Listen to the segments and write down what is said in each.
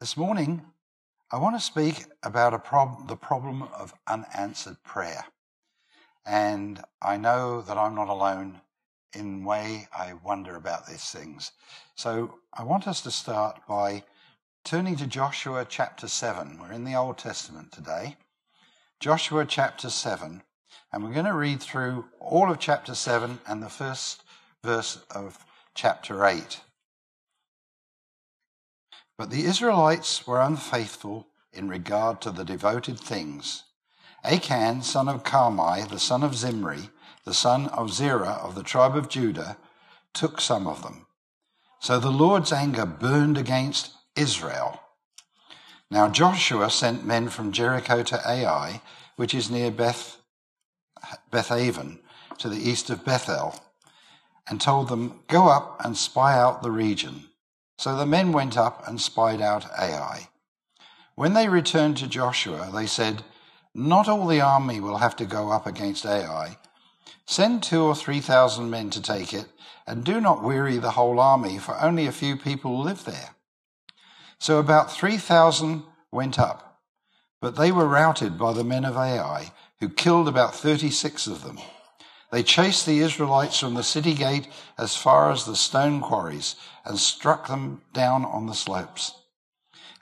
This morning, I want to speak about prob- the problem of unanswered prayer. And I know that I'm not alone in way I wonder about these things. So I want us to start by turning to Joshua chapter 7. We're in the Old Testament today. Joshua chapter 7. And we're going to read through all of chapter 7 and the first verse of chapter 8. But the Israelites were unfaithful in regard to the devoted things. Achan, son of Carmi, the son of Zimri, the son of Zerah of the tribe of Judah, took some of them. So the Lord's anger burned against Israel. Now Joshua sent men from Jericho to Ai, which is near Beth, Bethaven, to the east of Bethel, and told them, Go up and spy out the region. So the men went up and spied out Ai. When they returned to Joshua, they said, Not all the army will have to go up against Ai. Send two or three thousand men to take it, and do not weary the whole army, for only a few people live there. So about three thousand went up, but they were routed by the men of Ai, who killed about thirty six of them. They chased the Israelites from the city gate as far as the stone quarries and struck them down on the slopes.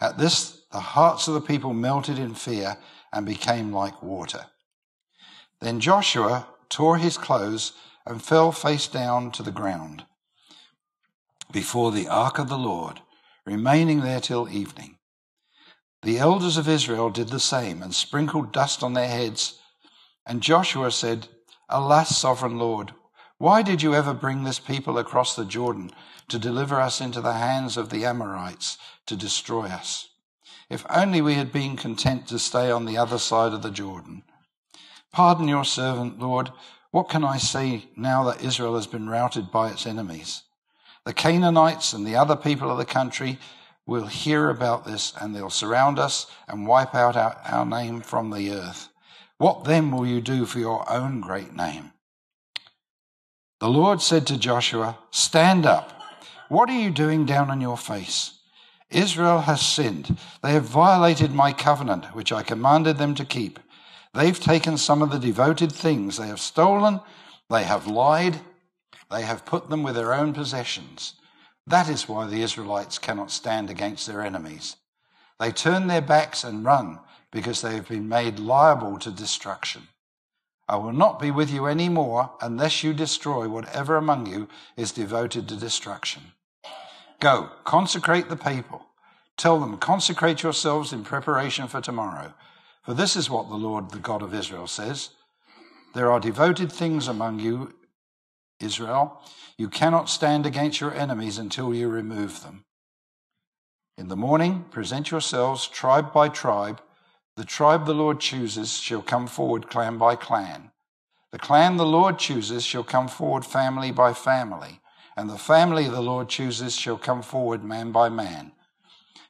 At this, the hearts of the people melted in fear and became like water. Then Joshua tore his clothes and fell face down to the ground before the ark of the Lord, remaining there till evening. The elders of Israel did the same and sprinkled dust on their heads. And Joshua said, Alas, sovereign Lord, why did you ever bring this people across the Jordan to deliver us into the hands of the Amorites to destroy us? If only we had been content to stay on the other side of the Jordan. Pardon your servant, Lord. What can I say now that Israel has been routed by its enemies? The Canaanites and the other people of the country will hear about this and they'll surround us and wipe out our, our name from the earth. What then will you do for your own great name? The Lord said to Joshua, Stand up. What are you doing down on your face? Israel has sinned. They have violated my covenant, which I commanded them to keep. They've taken some of the devoted things. They have stolen. They have lied. They have put them with their own possessions. That is why the Israelites cannot stand against their enemies. They turn their backs and run because they have been made liable to destruction. I will not be with you any more unless you destroy whatever among you is devoted to destruction. Go, consecrate the people. Tell them, consecrate yourselves in preparation for tomorrow. For this is what the Lord, the God of Israel, says There are devoted things among you, Israel. You cannot stand against your enemies until you remove them. In the morning, present yourselves tribe by tribe the tribe the Lord chooses shall come forward clan by clan. The clan the Lord chooses shall come forward family by family, and the family the Lord chooses shall come forward man by man.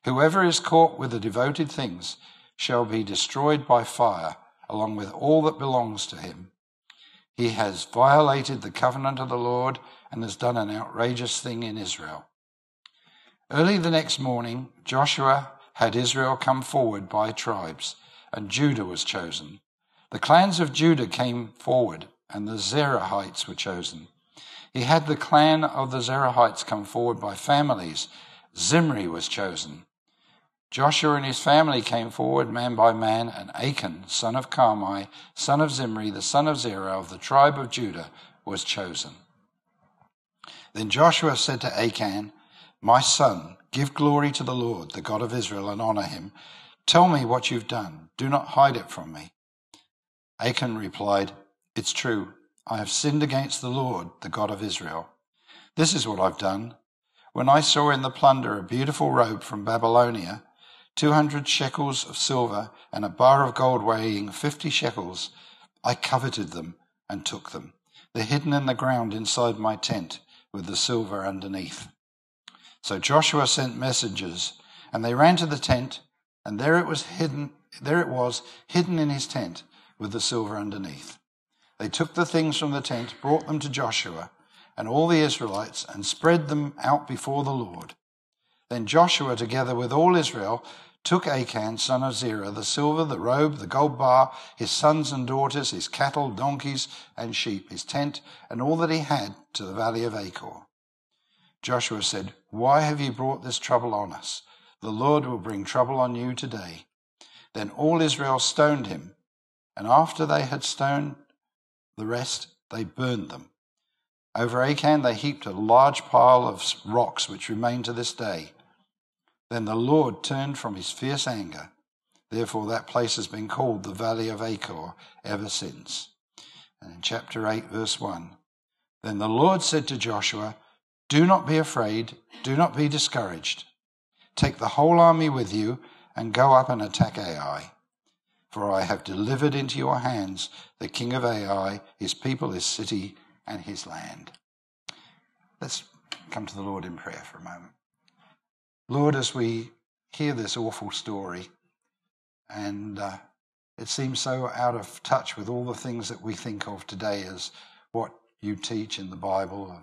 Whoever is caught with the devoted things shall be destroyed by fire, along with all that belongs to him. He has violated the covenant of the Lord and has done an outrageous thing in Israel. Early the next morning, Joshua had Israel come forward by tribes, and Judah was chosen. The clans of Judah came forward, and the Zerahites were chosen. He had the clan of the Zerahites come forward by families. Zimri was chosen. Joshua and his family came forward man by man, and Achan, son of Carmi, son of Zimri, the son of Zerah of the tribe of Judah, was chosen. Then Joshua said to Achan, My son, Give glory to the Lord, the God of Israel, and honor him. Tell me what you've done. Do not hide it from me. Achan replied, It's true. I have sinned against the Lord, the God of Israel. This is what I've done. When I saw in the plunder a beautiful robe from Babylonia, 200 shekels of silver, and a bar of gold weighing 50 shekels, I coveted them and took them. They're hidden in the ground inside my tent with the silver underneath. So Joshua sent messengers, and they ran to the tent, and there it was hidden, there it was, hidden in his tent with the silver underneath. They took the things from the tent, brought them to Joshua and all the Israelites, and spread them out before the Lord. Then Joshua, together with all Israel, took Achan, son of Zerah, the silver, the robe, the gold bar, his sons and daughters, his cattle, donkeys, and sheep, his tent, and all that he had to the valley of Achor. Joshua said, Why have you brought this trouble on us? The Lord will bring trouble on you today. Then all Israel stoned him, and after they had stoned the rest, they burned them. Over Achan they heaped a large pile of rocks which remain to this day. Then the Lord turned from his fierce anger. Therefore, that place has been called the Valley of Achor ever since. And in chapter 8, verse 1, then the Lord said to Joshua, Do not be afraid, do not be discouraged. Take the whole army with you and go up and attack Ai. For I have delivered into your hands the king of Ai, his people, his city, and his land. Let's come to the Lord in prayer for a moment. Lord, as we hear this awful story, and uh, it seems so out of touch with all the things that we think of today as what you teach in the Bible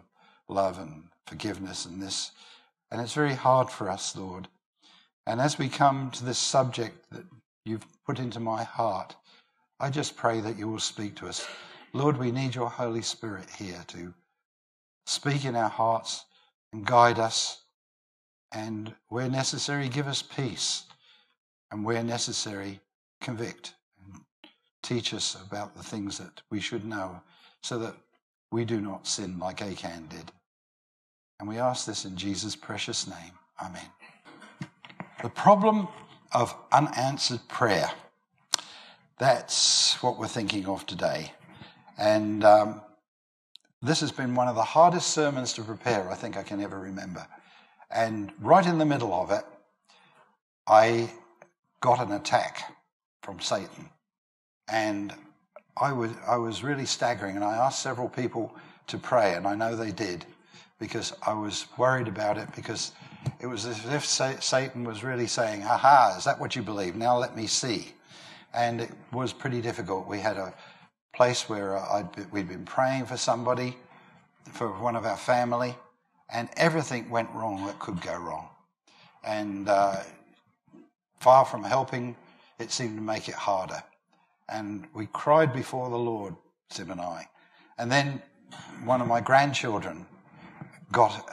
love and forgiveness and this. And it's very hard for us, Lord. And as we come to this subject that you've put into my heart, I just pray that you will speak to us. Lord, we need your Holy Spirit here to speak in our hearts and guide us and where necessary, give us peace. And where necessary, convict and teach us about the things that we should know so that we do not sin like Achan did. And we ask this in Jesus' precious name. Amen. The problem of unanswered prayer. That's what we're thinking of today. And um, this has been one of the hardest sermons to prepare I think I can ever remember. And right in the middle of it, I got an attack from Satan. And I was, I was really staggering, and I asked several people to pray, and I know they did because I was worried about it because it was as if Satan was really saying, Aha, is that what you believe? Now let me see. And it was pretty difficult. We had a place where I'd, we'd been praying for somebody, for one of our family, and everything went wrong that could go wrong. And uh, far from helping, it seemed to make it harder. And we cried before the Lord, Sim and I. And then one of my grandchildren got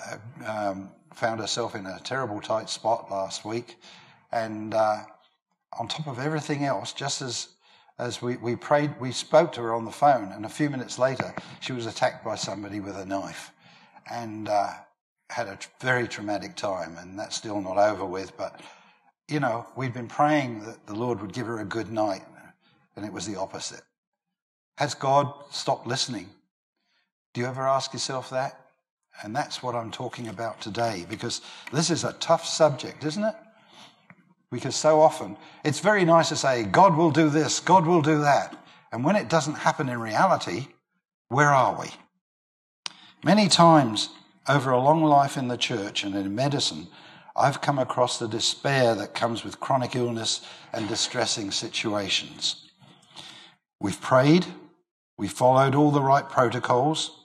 uh, um, found herself in a terrible tight spot last week, and uh, on top of everything else, just as as we, we prayed, we spoke to her on the phone, and a few minutes later, she was attacked by somebody with a knife. And uh, had a very traumatic time, and that's still not over with. But, you know, we'd been praying that the Lord would give her a good night, and it was the opposite. Has God stopped listening? Do you ever ask yourself that? And that's what I'm talking about today, because this is a tough subject, isn't it? Because so often it's very nice to say, God will do this, God will do that. And when it doesn't happen in reality, where are we? Many times over a long life in the church and in medicine, I've come across the despair that comes with chronic illness and distressing situations. We've prayed, we've followed all the right protocols,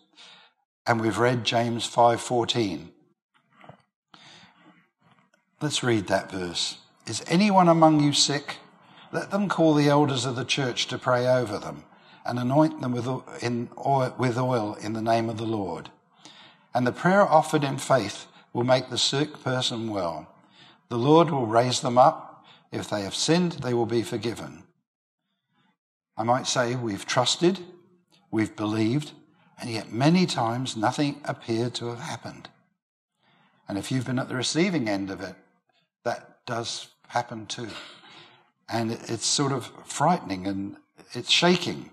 and we've read James 5:14. Let's read that verse. Is anyone among you sick? Let them call the elders of the church to pray over them and anoint them with oil in the name of the Lord and the prayer offered in faith will make the sick person well. The Lord will raise them up. If they have sinned, they will be forgiven. I might say we've trusted, we've believed, and yet many times nothing appeared to have happened. And if you've been at the receiving end of it, that does happen too. And it's sort of frightening and it's shaking.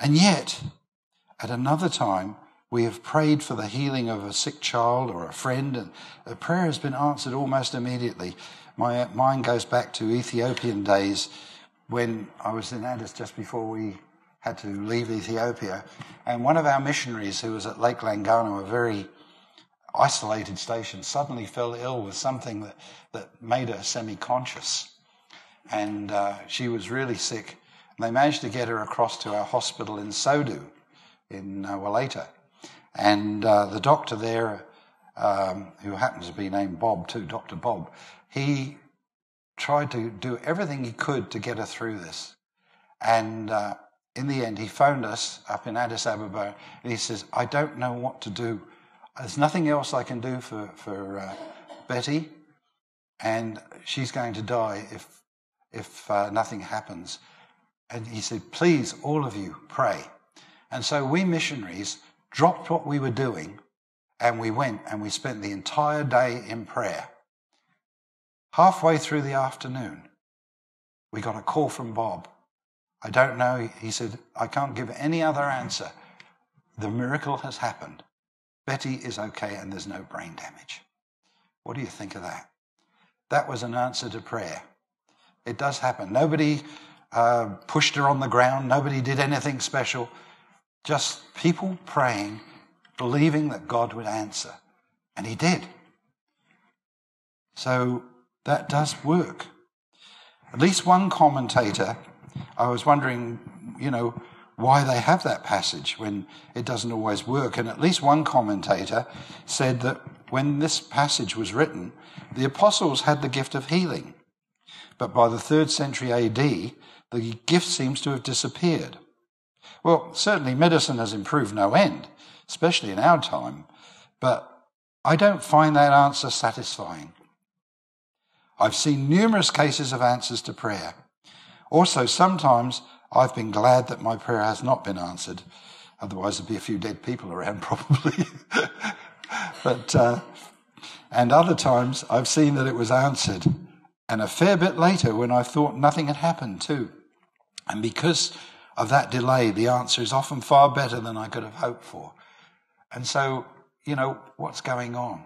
And yet, at another time, we have prayed for the healing of a sick child or a friend, and a prayer has been answered almost immediately. My mind goes back to Ethiopian days when I was in Addis just before we had to leave Ethiopia. And one of our missionaries, who was at Lake Langano, a very isolated station, suddenly fell ill with something that, that made her semi conscious. And uh, she was really sick. And they managed to get her across to our hospital in Sodo in uh, Walata. And uh, the doctor there um, who happens to be named Bob too, Dr. Bob, he tried to do everything he could to get her through this. And uh, in the end, he phoned us up in Addis Ababa and he says, I don't know what to do. There's nothing else I can do for, for uh, Betty, and she's going to die if, if uh, nothing happens. And he said, Please, all of you, pray. And so we missionaries dropped what we were doing and we went and we spent the entire day in prayer. Halfway through the afternoon, we got a call from Bob. I don't know. He said, I can't give any other answer. The miracle has happened. Betty is okay and there's no brain damage. What do you think of that? That was an answer to prayer. It does happen. Nobody uh, pushed her on the ground, nobody did anything special. Just people praying, believing that God would answer. And He did. So that does work. At least one commentator, I was wondering, you know, why they have that passage when it doesn't always work. And at least one commentator said that when this passage was written, the apostles had the gift of healing. But by the third century AD, the gift seems to have disappeared. Well, certainly medicine has improved no end, especially in our time, but I don't find that answer satisfying. I've seen numerous cases of answers to prayer. Also, sometimes I've been glad that my prayer has not been answered. Otherwise, there'd be a few dead people around, probably. but, uh, and other times I've seen that it was answered. And a fair bit later, when I thought nothing had happened, too. And because of that delay, the answer is often far better than I could have hoped for. And so, you know, what's going on?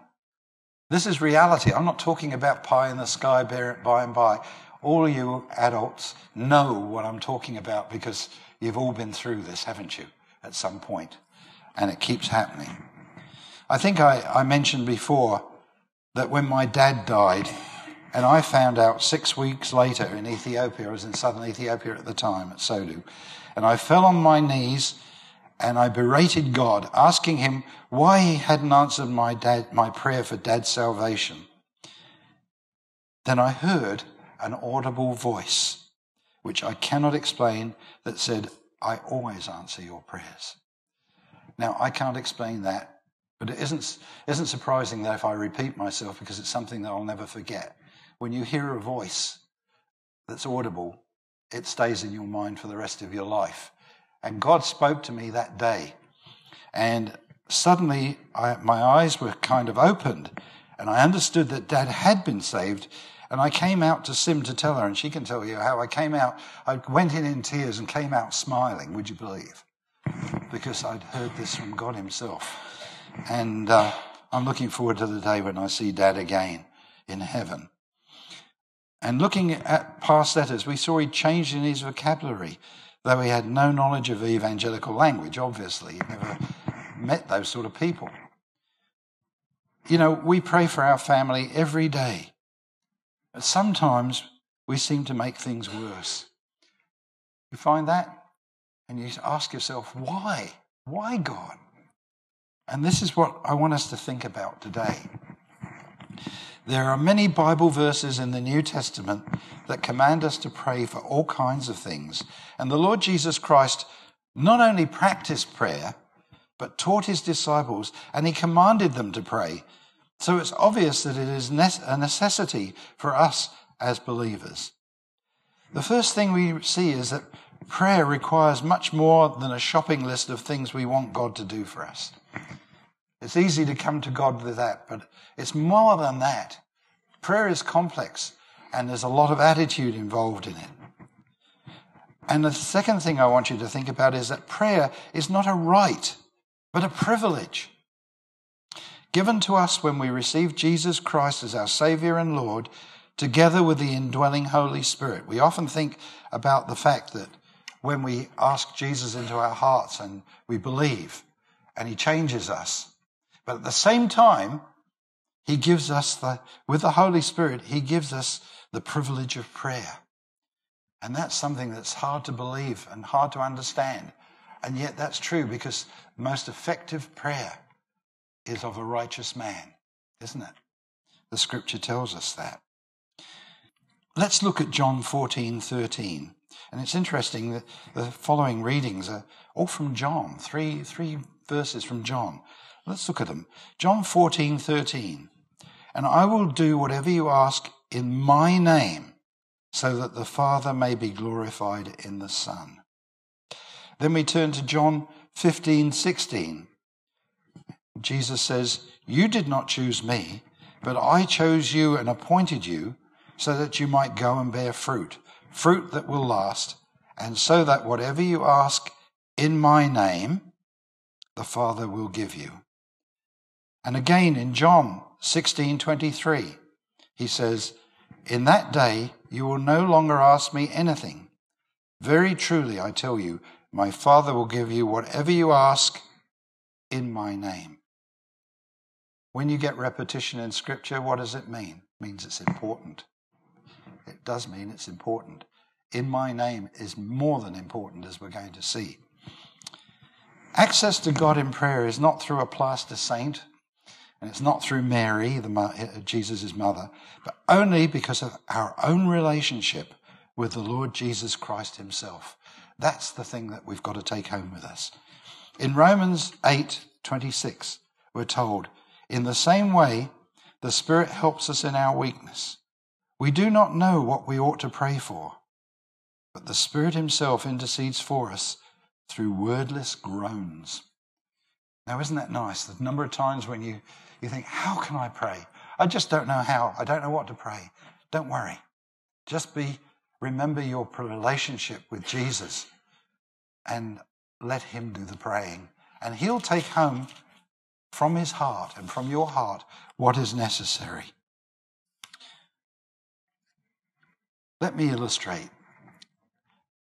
This is reality. I'm not talking about pie in the sky by and by all you adults know what I'm talking about because you've all been through this, haven't you, at some point? And it keeps happening. I think I, I mentioned before that when my dad died, and I found out six weeks later in Ethiopia, I was in southern Ethiopia at the time at Solu, and I fell on my knees and I berated God, asking him why he hadn't answered my dad, my prayer for dad's salvation. Then I heard an audible voice, which I cannot explain, that said, I always answer your prayers. Now, I can't explain that, but it isn't, isn't surprising that if I repeat myself because it's something that I'll never forget. When you hear a voice that's audible, it stays in your mind for the rest of your life. And God spoke to me that day. And suddenly I, my eyes were kind of opened and I understood that dad had been saved and I came out to Sim to tell her, and she can tell you how I came out. I went in in tears and came out smiling, would you believe? Because I'd heard this from God Himself. And uh, I'm looking forward to the day when I see Dad again in heaven. And looking at past letters, we saw he changed in his vocabulary, though he had no knowledge of evangelical language, obviously. He never met those sort of people. You know, we pray for our family every day. But sometimes we seem to make things worse. You find that? And you ask yourself, why? Why, God? And this is what I want us to think about today. There are many Bible verses in the New Testament that command us to pray for all kinds of things. And the Lord Jesus Christ not only practiced prayer, but taught his disciples and he commanded them to pray. So it's obvious that it is a necessity for us as believers. The first thing we see is that prayer requires much more than a shopping list of things we want God to do for us. It's easy to come to God with that, but it's more than that. Prayer is complex and there's a lot of attitude involved in it. And the second thing I want you to think about is that prayer is not a right, but a privilege given to us when we receive Jesus Christ as our Savior and Lord, together with the indwelling Holy Spirit. We often think about the fact that when we ask Jesus into our hearts and we believe and He changes us, but at the same time, He gives us the, with the Holy Spirit, He gives us the privilege of prayer. And that's something that's hard to believe and hard to understand. And yet that's true because most effective prayer is of a righteous man. isn't it? The scripture tells us that. Let's look at John 14 13. And it's interesting that the following readings are all from John, three, three verses from John. Let's look at them. John 14 13. And I will do whatever you ask in my name, so that the Father may be glorified in the Son. Then we turn to John 15 16. Jesus says, You did not choose me, but I chose you and appointed you so that you might go and bear fruit, fruit that will last, and so that whatever you ask in my name, the Father will give you. And again in John 16:23, he says, "In that day you will no longer ask me anything. Very truly I tell you, my Father will give you whatever you ask in my name." When you get repetition in scripture, what does it mean? It means it's important. It does mean it's important. In my name is more than important, as we're going to see. Access to God in prayer is not through a plaster saint, and it's not through Mary, the, Jesus' mother, but only because of our own relationship with the Lord Jesus Christ himself. That's the thing that we've got to take home with us. In Romans 8 26, we're told, in the same way, the Spirit helps us in our weakness. We do not know what we ought to pray for, but the Spirit Himself intercedes for us through wordless groans. Now, isn't that nice? The number of times when you, you think, How can I pray? I just don't know how. I don't know what to pray. Don't worry. Just be, remember your relationship with Jesus and let Him do the praying. And He'll take home from his heart and from your heart what is necessary. Let me illustrate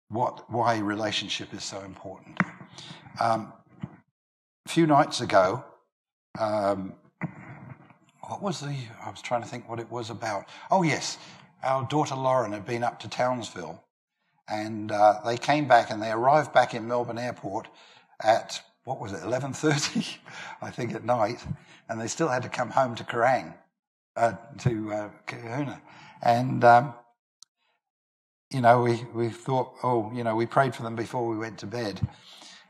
what, why relationship is so important. Um, a few nights ago, um, what was the, I was trying to think what it was about. Oh, yes, our daughter Lauren had been up to Townsville and uh, they came back and they arrived back in Melbourne Airport at what was it, 11.30, I think, at night, and they still had to come home to Kerang, uh, to uh, Cohuna. And, um, you know, we, we thought, oh, you know, we prayed for them before we went to bed.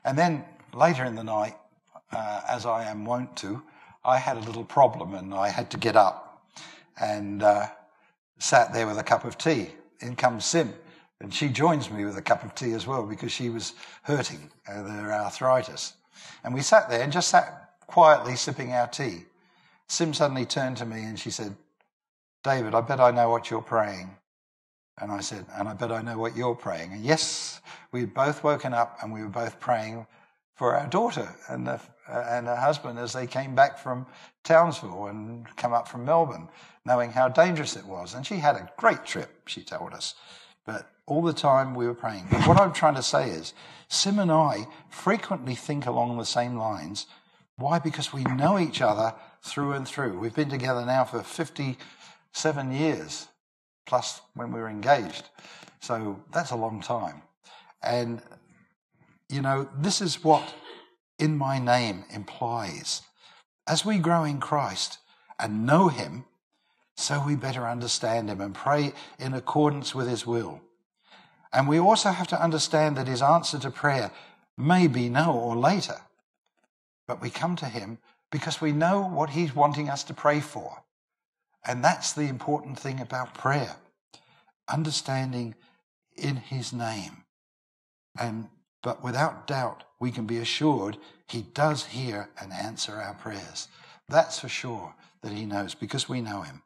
And then later in the night, uh, as I am wont to, I had a little problem and I had to get up and uh, sat there with a cup of tea. In comes Sim, and she joins me with a cup of tea as well because she was hurting with her arthritis. And we sat there and just sat quietly sipping our tea. Sim suddenly turned to me and she said, David, I bet I know what you're praying. And I said, and I bet I know what you're praying. And yes, we'd both woken up and we were both praying for our daughter and, the, and her husband as they came back from Townsville and come up from Melbourne, knowing how dangerous it was. And she had a great trip, she told us. But all the time we were praying. But what I'm trying to say is, Sim and I frequently think along the same lines. Why? Because we know each other through and through. We've been together now for 57 years, plus when we were engaged. So that's a long time. And, you know, this is what in my name implies. As we grow in Christ and know Him, so we better understand Him and pray in accordance with His will. And we also have to understand that his answer to prayer may be no or later. But we come to him because we know what he's wanting us to pray for. And that's the important thing about prayer understanding in his name. And, but without doubt, we can be assured he does hear and answer our prayers. That's for sure that he knows because we know him.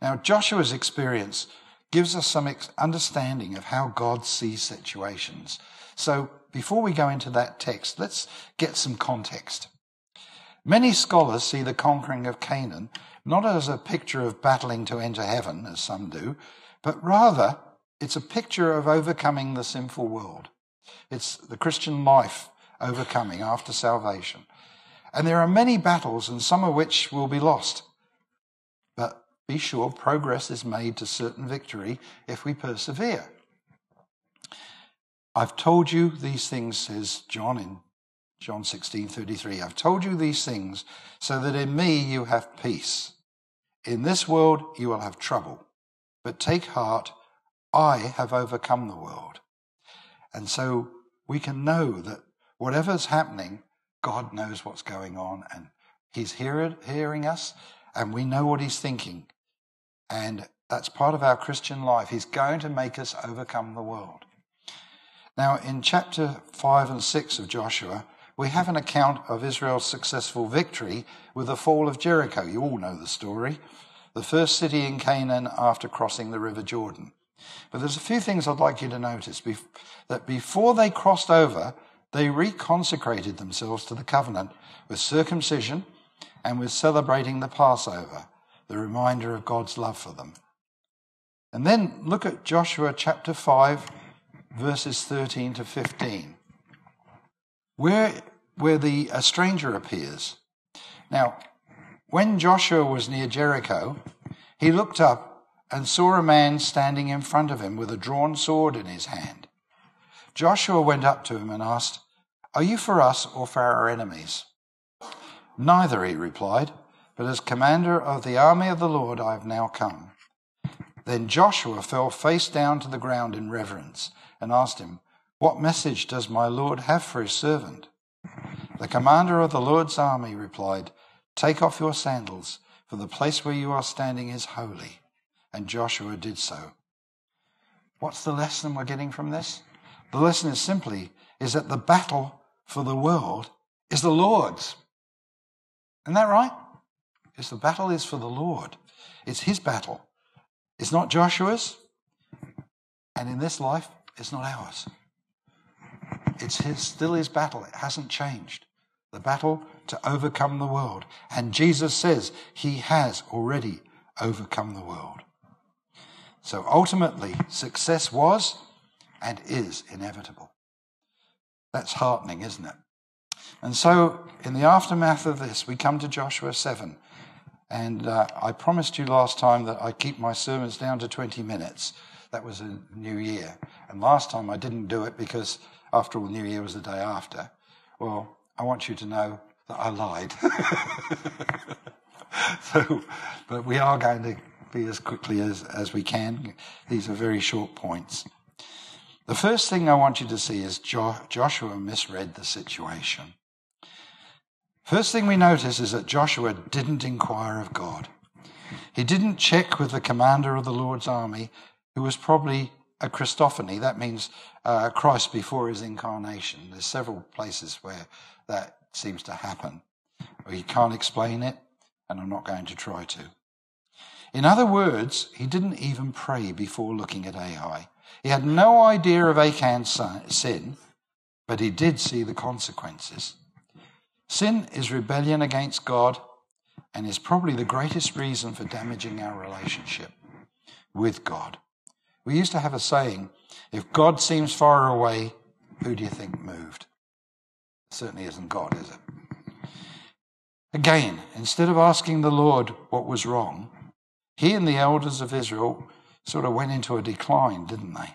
Now, Joshua's experience gives us some understanding of how God sees situations. So before we go into that text, let's get some context. Many scholars see the conquering of Canaan not as a picture of battling to enter heaven, as some do, but rather it's a picture of overcoming the sinful world. It's the Christian life overcoming after salvation. And there are many battles, and some of which will be lost. But be sure progress is made to certain victory if we persevere. I've told you these things, says John in John 16 33. I've told you these things so that in me you have peace. In this world you will have trouble, but take heart, I have overcome the world. And so we can know that whatever's happening, God knows what's going on and He's hear, hearing us and we know what He's thinking. And that's part of our Christian life. He's going to make us overcome the world. Now, in chapter 5 and 6 of Joshua, we have an account of Israel's successful victory with the fall of Jericho. You all know the story. The first city in Canaan after crossing the River Jordan. But there's a few things I'd like you to notice. That before they crossed over, they reconsecrated themselves to the covenant with circumcision and with celebrating the Passover, the reminder of God's love for them. And then look at Joshua chapter 5, verses 13 to 15, where, where the, a stranger appears. Now, when Joshua was near Jericho, he looked up and saw a man standing in front of him with a drawn sword in his hand. Joshua went up to him and asked, Are you for us or for our enemies? Neither, he replied, but as commander of the army of the Lord I have now come. Then Joshua fell face down to the ground in reverence and asked him, What message does my Lord have for his servant? The commander of the Lord's army replied, Take off your sandals, for the place where you are standing is holy. And Joshua did so. What's the lesson we're getting from this? The lesson is simply is that the battle for the world is the Lord's. Isn't that right? Yes, the battle is for the Lord. It's his battle. It's not Joshua's, and in this life, it's not ours. It's his, still his battle. It hasn't changed. The battle to overcome the world. And Jesus says he has already overcome the world. So ultimately, success was and is inevitable. That's heartening, isn't it? And so, in the aftermath of this, we come to Joshua 7. And uh, I promised you last time that I keep my sermons down to 20 minutes. That was a new year. And last time I didn't do it because, after all, New Year was the day after. Well, I want you to know that I lied. so, but we are going to be as quickly as, as we can. These are very short points. The first thing I want you to see is jo- Joshua misread the situation. First thing we notice is that Joshua didn't inquire of God. He didn't check with the commander of the Lord's army, who was probably a Christophany. That means uh, Christ before his incarnation. There's several places where that seems to happen. He can't explain it, and I'm not going to try to. In other words, he didn't even pray before looking at Ai. He had no idea of Achan's sin, but he did see the consequences. Sin is rebellion against God and is probably the greatest reason for damaging our relationship with God. We used to have a saying if God seems far away, who do you think moved? Certainly isn't God, is it? Again, instead of asking the Lord what was wrong, he and the elders of Israel sort of went into a decline, didn't they?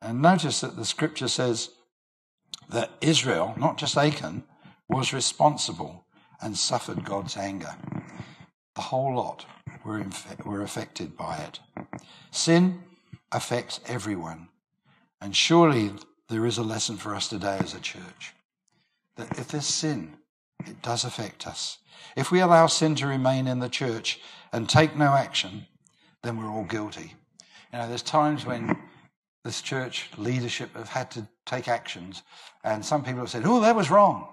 And notice that the scripture says that Israel, not just Achan, was responsible and suffered God's anger. The whole lot were, inf- were affected by it. Sin affects everyone. And surely there is a lesson for us today as a church that if there's sin, it does affect us. If we allow sin to remain in the church and take no action, then we're all guilty. You know, there's times when this church leadership have had to take actions, and some people have said, Oh, that was wrong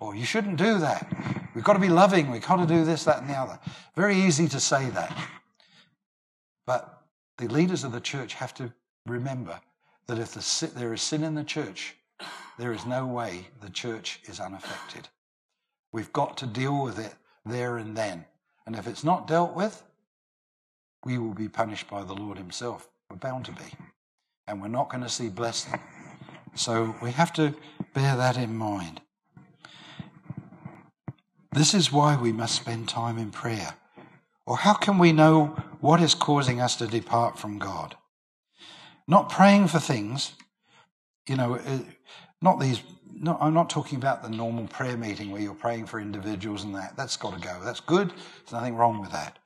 or you shouldn't do that. We've got to be loving. We've got to do this, that, and the other. Very easy to say that. But the leaders of the church have to remember that if the, there is sin in the church, there is no way the church is unaffected. We've got to deal with it there and then. And if it's not dealt with, we will be punished by the Lord Himself. We're bound to be. And we're not going to see blessing. So we have to bear that in mind. This is why we must spend time in prayer. Or how can we know what is causing us to depart from God? Not praying for things, you know, uh, not these, not, I'm not talking about the normal prayer meeting where you're praying for individuals and that. That's got to go. That's good. There's nothing wrong with that.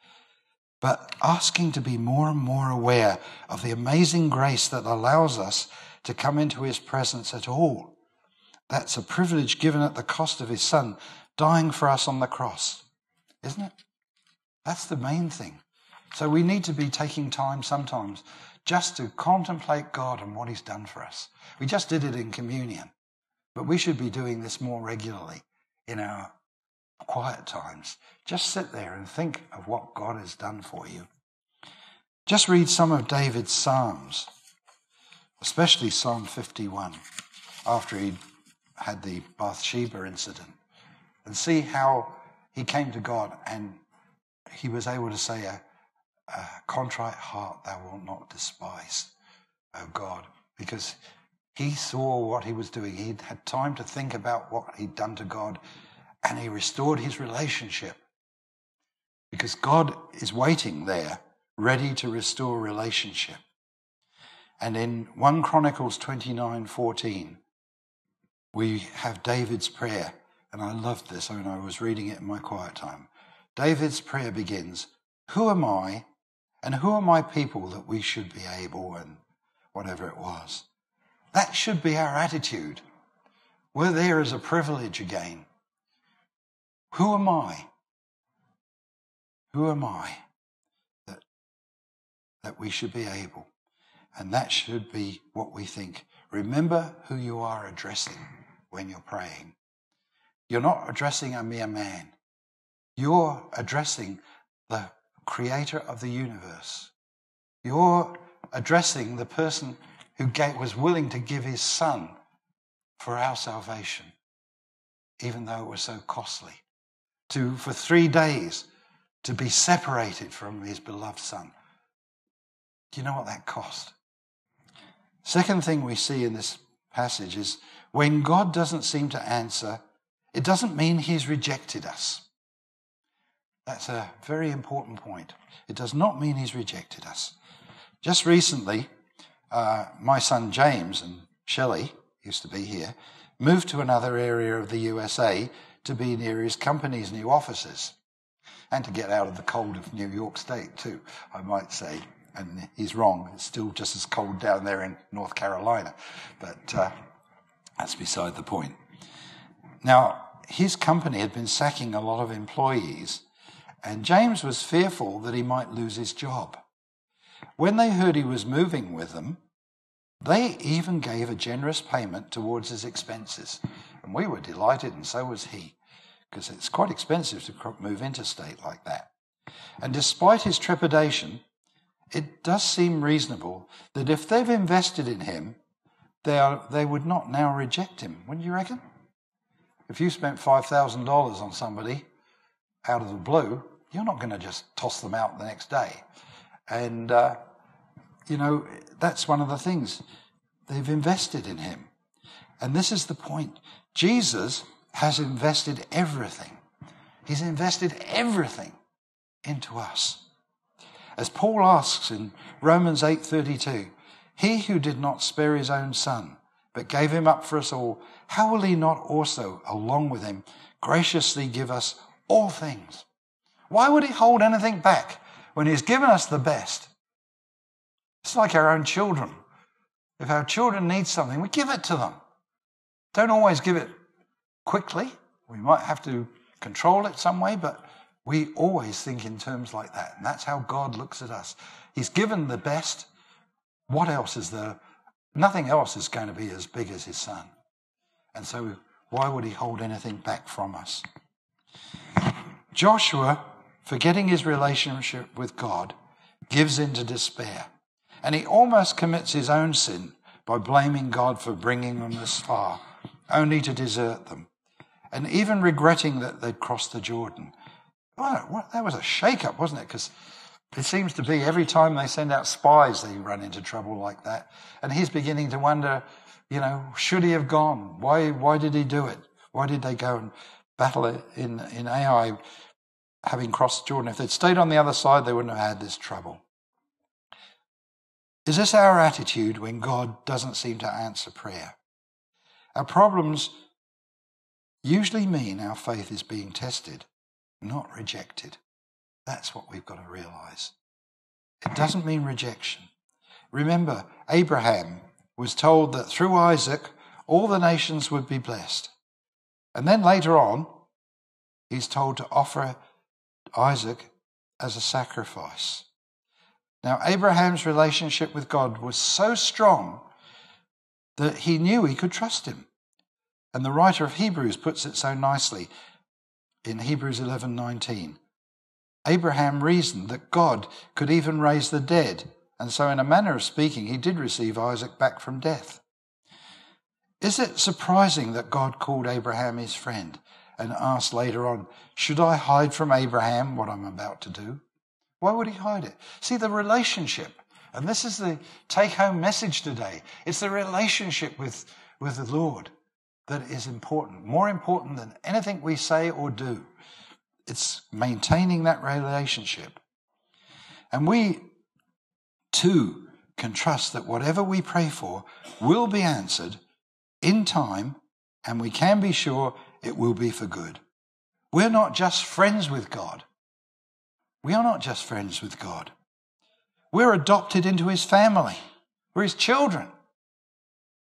but asking to be more and more aware of the amazing grace that allows us to come into his presence at all. That's a privilege given at the cost of his son dying for us on the cross, isn't it? That's the main thing. So we need to be taking time sometimes just to contemplate God and what he's done for us. We just did it in communion, but we should be doing this more regularly in our quiet times. Just sit there and think of what God has done for you. Just read some of David's Psalms, especially Psalm 51, after he had the Bathsheba incident, and see how he came to God and he was able to say, A, a contrite heart thou wilt not despise, O God, because he saw what he was doing. He'd had time to think about what he'd done to God and he restored his relationship. Because God is waiting there, ready to restore relationship. And in 1 Chronicles 29 14, we have David's prayer. And I loved this when I was reading it in my quiet time. David's prayer begins Who am I and who are my people that we should be able and whatever it was? That should be our attitude. We're there as a privilege again. Who am I? Who am I that, that we should be able? And that should be what we think. Remember who you are addressing when you're praying. You're not addressing a mere man. You're addressing the creator of the universe. You're addressing the person who gave, was willing to give his son for our salvation, even though it was so costly to, for three days, to be separated from his beloved son. Do you know what that cost? Second thing we see in this passage is when God doesn't seem to answer, it doesn't mean he's rejected us. That's a very important point. It does not mean he's rejected us. Just recently, uh, my son James and Shelley used to be here, moved to another area of the USA to be near his company's new offices and to get out of the cold of New York State, too, I might say. And he's wrong. It's still just as cold down there in North Carolina. But uh, that's beside the point. Now, his company had been sacking a lot of employees, and James was fearful that he might lose his job. When they heard he was moving with them, they even gave a generous payment towards his expenses. And we were delighted, and so was he, because it's quite expensive to move interstate like that. And despite his trepidation, it does seem reasonable that if they've invested in him, they, are, they would not now reject him. Wouldn't you reckon? If you spent $5,000 on somebody out of the blue, you're not going to just toss them out the next day. And, uh, you know, that's one of the things. They've invested in him. And this is the point. Jesus has invested everything. He's invested everything into us. As Paul asks in Romans 8:32, he who did not spare his own son, but gave him up for us all, how will he not also, along with him, graciously give us all things? Why would he hold anything back when he's given us the best? It's like our own children. If our children need something, we give it to them. Don't always give it quickly. We might have to control it some way, but we always think in terms like that. And that's how God looks at us. He's given the best. What else is there? Nothing else is going to be as big as his son. And so, why would he hold anything back from us? Joshua, forgetting his relationship with God, gives in to despair. And he almost commits his own sin by blaming God for bringing them this far only to desert them, and even regretting that they'd crossed the Jordan. Well, that was a shake up, wasn't it? Because it seems to be every time they send out spies, they run into trouble like that. And he's beginning to wonder, you know, should he have gone? Why, why did he do it? Why did they go and battle in, in Ai having crossed Jordan? If they'd stayed on the other side, they wouldn't have had this trouble. Is this our attitude when God doesn't seem to answer prayer? Our problems usually mean our faith is being tested, not rejected. That's what we've got to realize. It doesn't mean rejection. Remember, Abraham was told that through Isaac, all the nations would be blessed. And then later on, he's told to offer Isaac as a sacrifice. Now, Abraham's relationship with God was so strong that he knew he could trust him. And the writer of Hebrews puts it so nicely in Hebrews 11:19. Abraham reasoned that God could even raise the dead, and so in a manner of speaking he did receive Isaac back from death. Is it surprising that God called Abraham his friend and asked later on, Should I hide from Abraham what I'm about to do? Why would he hide it? See, the relationship, and this is the take home message today it's the relationship with, with the Lord that is important, more important than anything we say or do. It's maintaining that relationship. And we too can trust that whatever we pray for will be answered in time, and we can be sure it will be for good. We're not just friends with God. We are not just friends with God. We're adopted into his family. We're his children.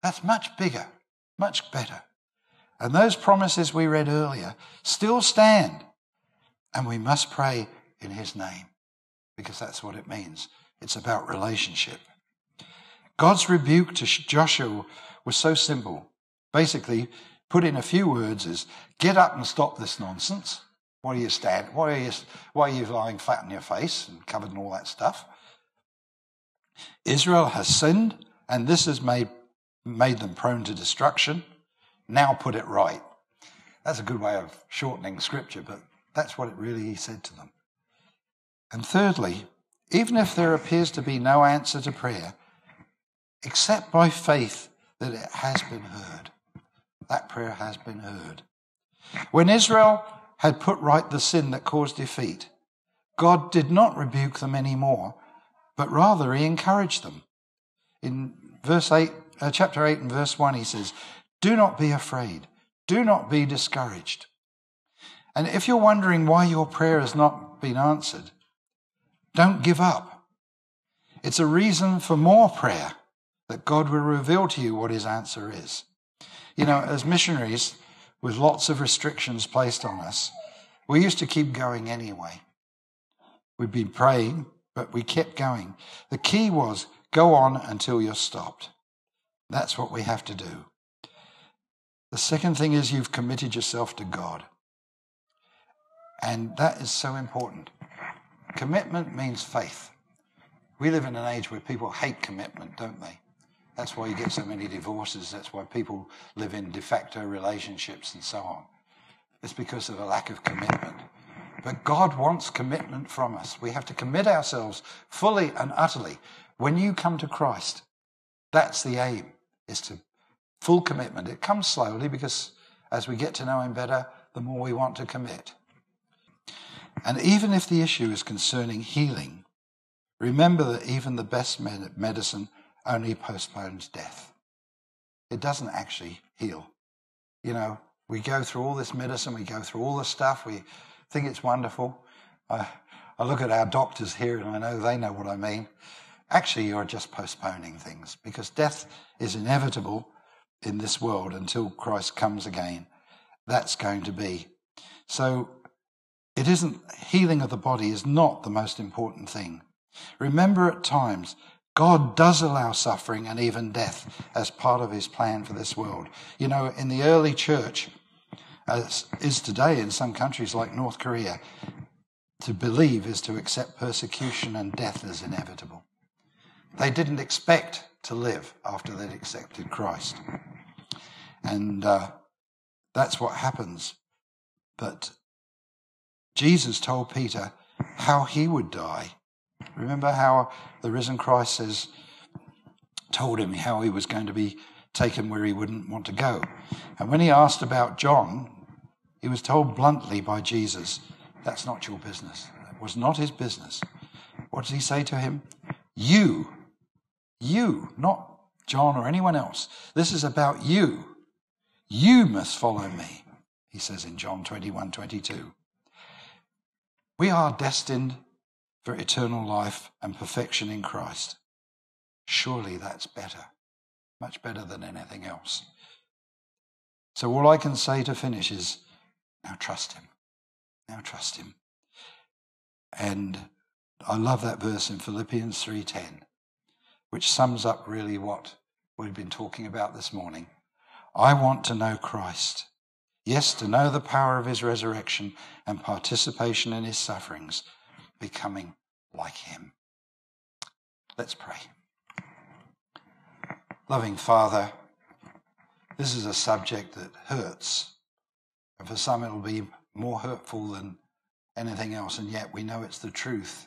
That's much bigger, much better. And those promises we read earlier still stand. And we must pray in his name because that's what it means. It's about relationship. God's rebuke to Joshua was so simple. Basically, put in a few words is get up and stop this nonsense. Why are you stand? Why are you, why are you lying flat on your face and covered in all that stuff? Israel has sinned, and this has made, made them prone to destruction. Now put it right. That's a good way of shortening scripture, but that's what it really said to them. And thirdly, even if there appears to be no answer to prayer, accept by faith that it has been heard. That prayer has been heard. When Israel had put right the sin that caused defeat, God did not rebuke them anymore, but rather he encouraged them. In verse 8, uh, chapter 8 and verse 1, he says, Do not be afraid. Do not be discouraged. And if you're wondering why your prayer has not been answered, don't give up. It's a reason for more prayer that God will reveal to you what his answer is. You know, as missionaries with lots of restrictions placed on us, we used to keep going anyway. We'd been praying, but we kept going. The key was go on until you're stopped. That's what we have to do. The second thing is you've committed yourself to God. And that is so important. Commitment means faith. We live in an age where people hate commitment, don't they? That's why you get so many divorces. That's why people live in de facto relationships and so on. It's because of a lack of commitment. But God wants commitment from us. We have to commit ourselves fully and utterly. When you come to Christ, that's the aim, is to full commitment. It comes slowly because as we get to know Him better, the more we want to commit. And even if the issue is concerning healing, remember that even the best medicine only postpones death. It doesn't actually heal. You know, we go through all this medicine, we go through all this stuff, we think it's wonderful. I, I look at our doctors here and I know they know what I mean. Actually, you're just postponing things because death is inevitable in this world until Christ comes again. That's going to be. So it isn't healing of the body is not the most important thing. Remember at times God does allow suffering and even death as part of his plan for this world. You know, in the early church, as is today in some countries like North Korea, to believe is to accept persecution and death as inevitable. They didn't expect to live after they'd accepted Christ. And uh, that's what happens. But Jesus told Peter how he would die. Remember how the risen Christ says, told him how he was going to be taken where he wouldn't want to go. And when he asked about John, he was told bluntly by Jesus, That's not your business. It was not his business. What did he say to him? You, you, not John or anyone else. This is about you. You must follow me, he says in John 21 22. We are destined for eternal life and perfection in Christ. Surely that's better, much better than anything else. So all I can say to finish is now trust him. Now trust him. And I love that verse in Philippians 3:10, which sums up really what we've been talking about this morning. I want to know Christ. Yes, to know the power of his resurrection and participation in his sufferings, becoming like him. Let's pray. Loving Father, this is a subject that hurts. And for some, it'll be more hurtful than anything else, and yet we know it's the truth.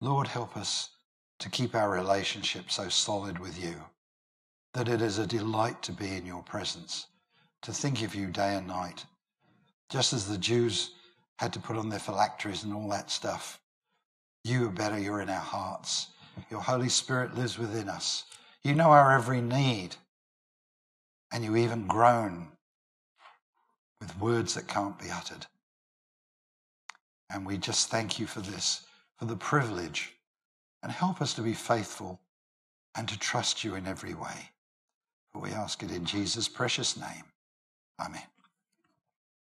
Lord, help us to keep our relationship so solid with you that it is a delight to be in your presence, to think of you day and night. Just as the Jews had to put on their phylacteries and all that stuff, you are better, you're in our hearts. Your Holy Spirit lives within us. You know our every need, and you even groan with words that can't be uttered. And we just thank you for this, for the privilege, and help us to be faithful and to trust you in every way. For we ask it in Jesus' precious name. Amen.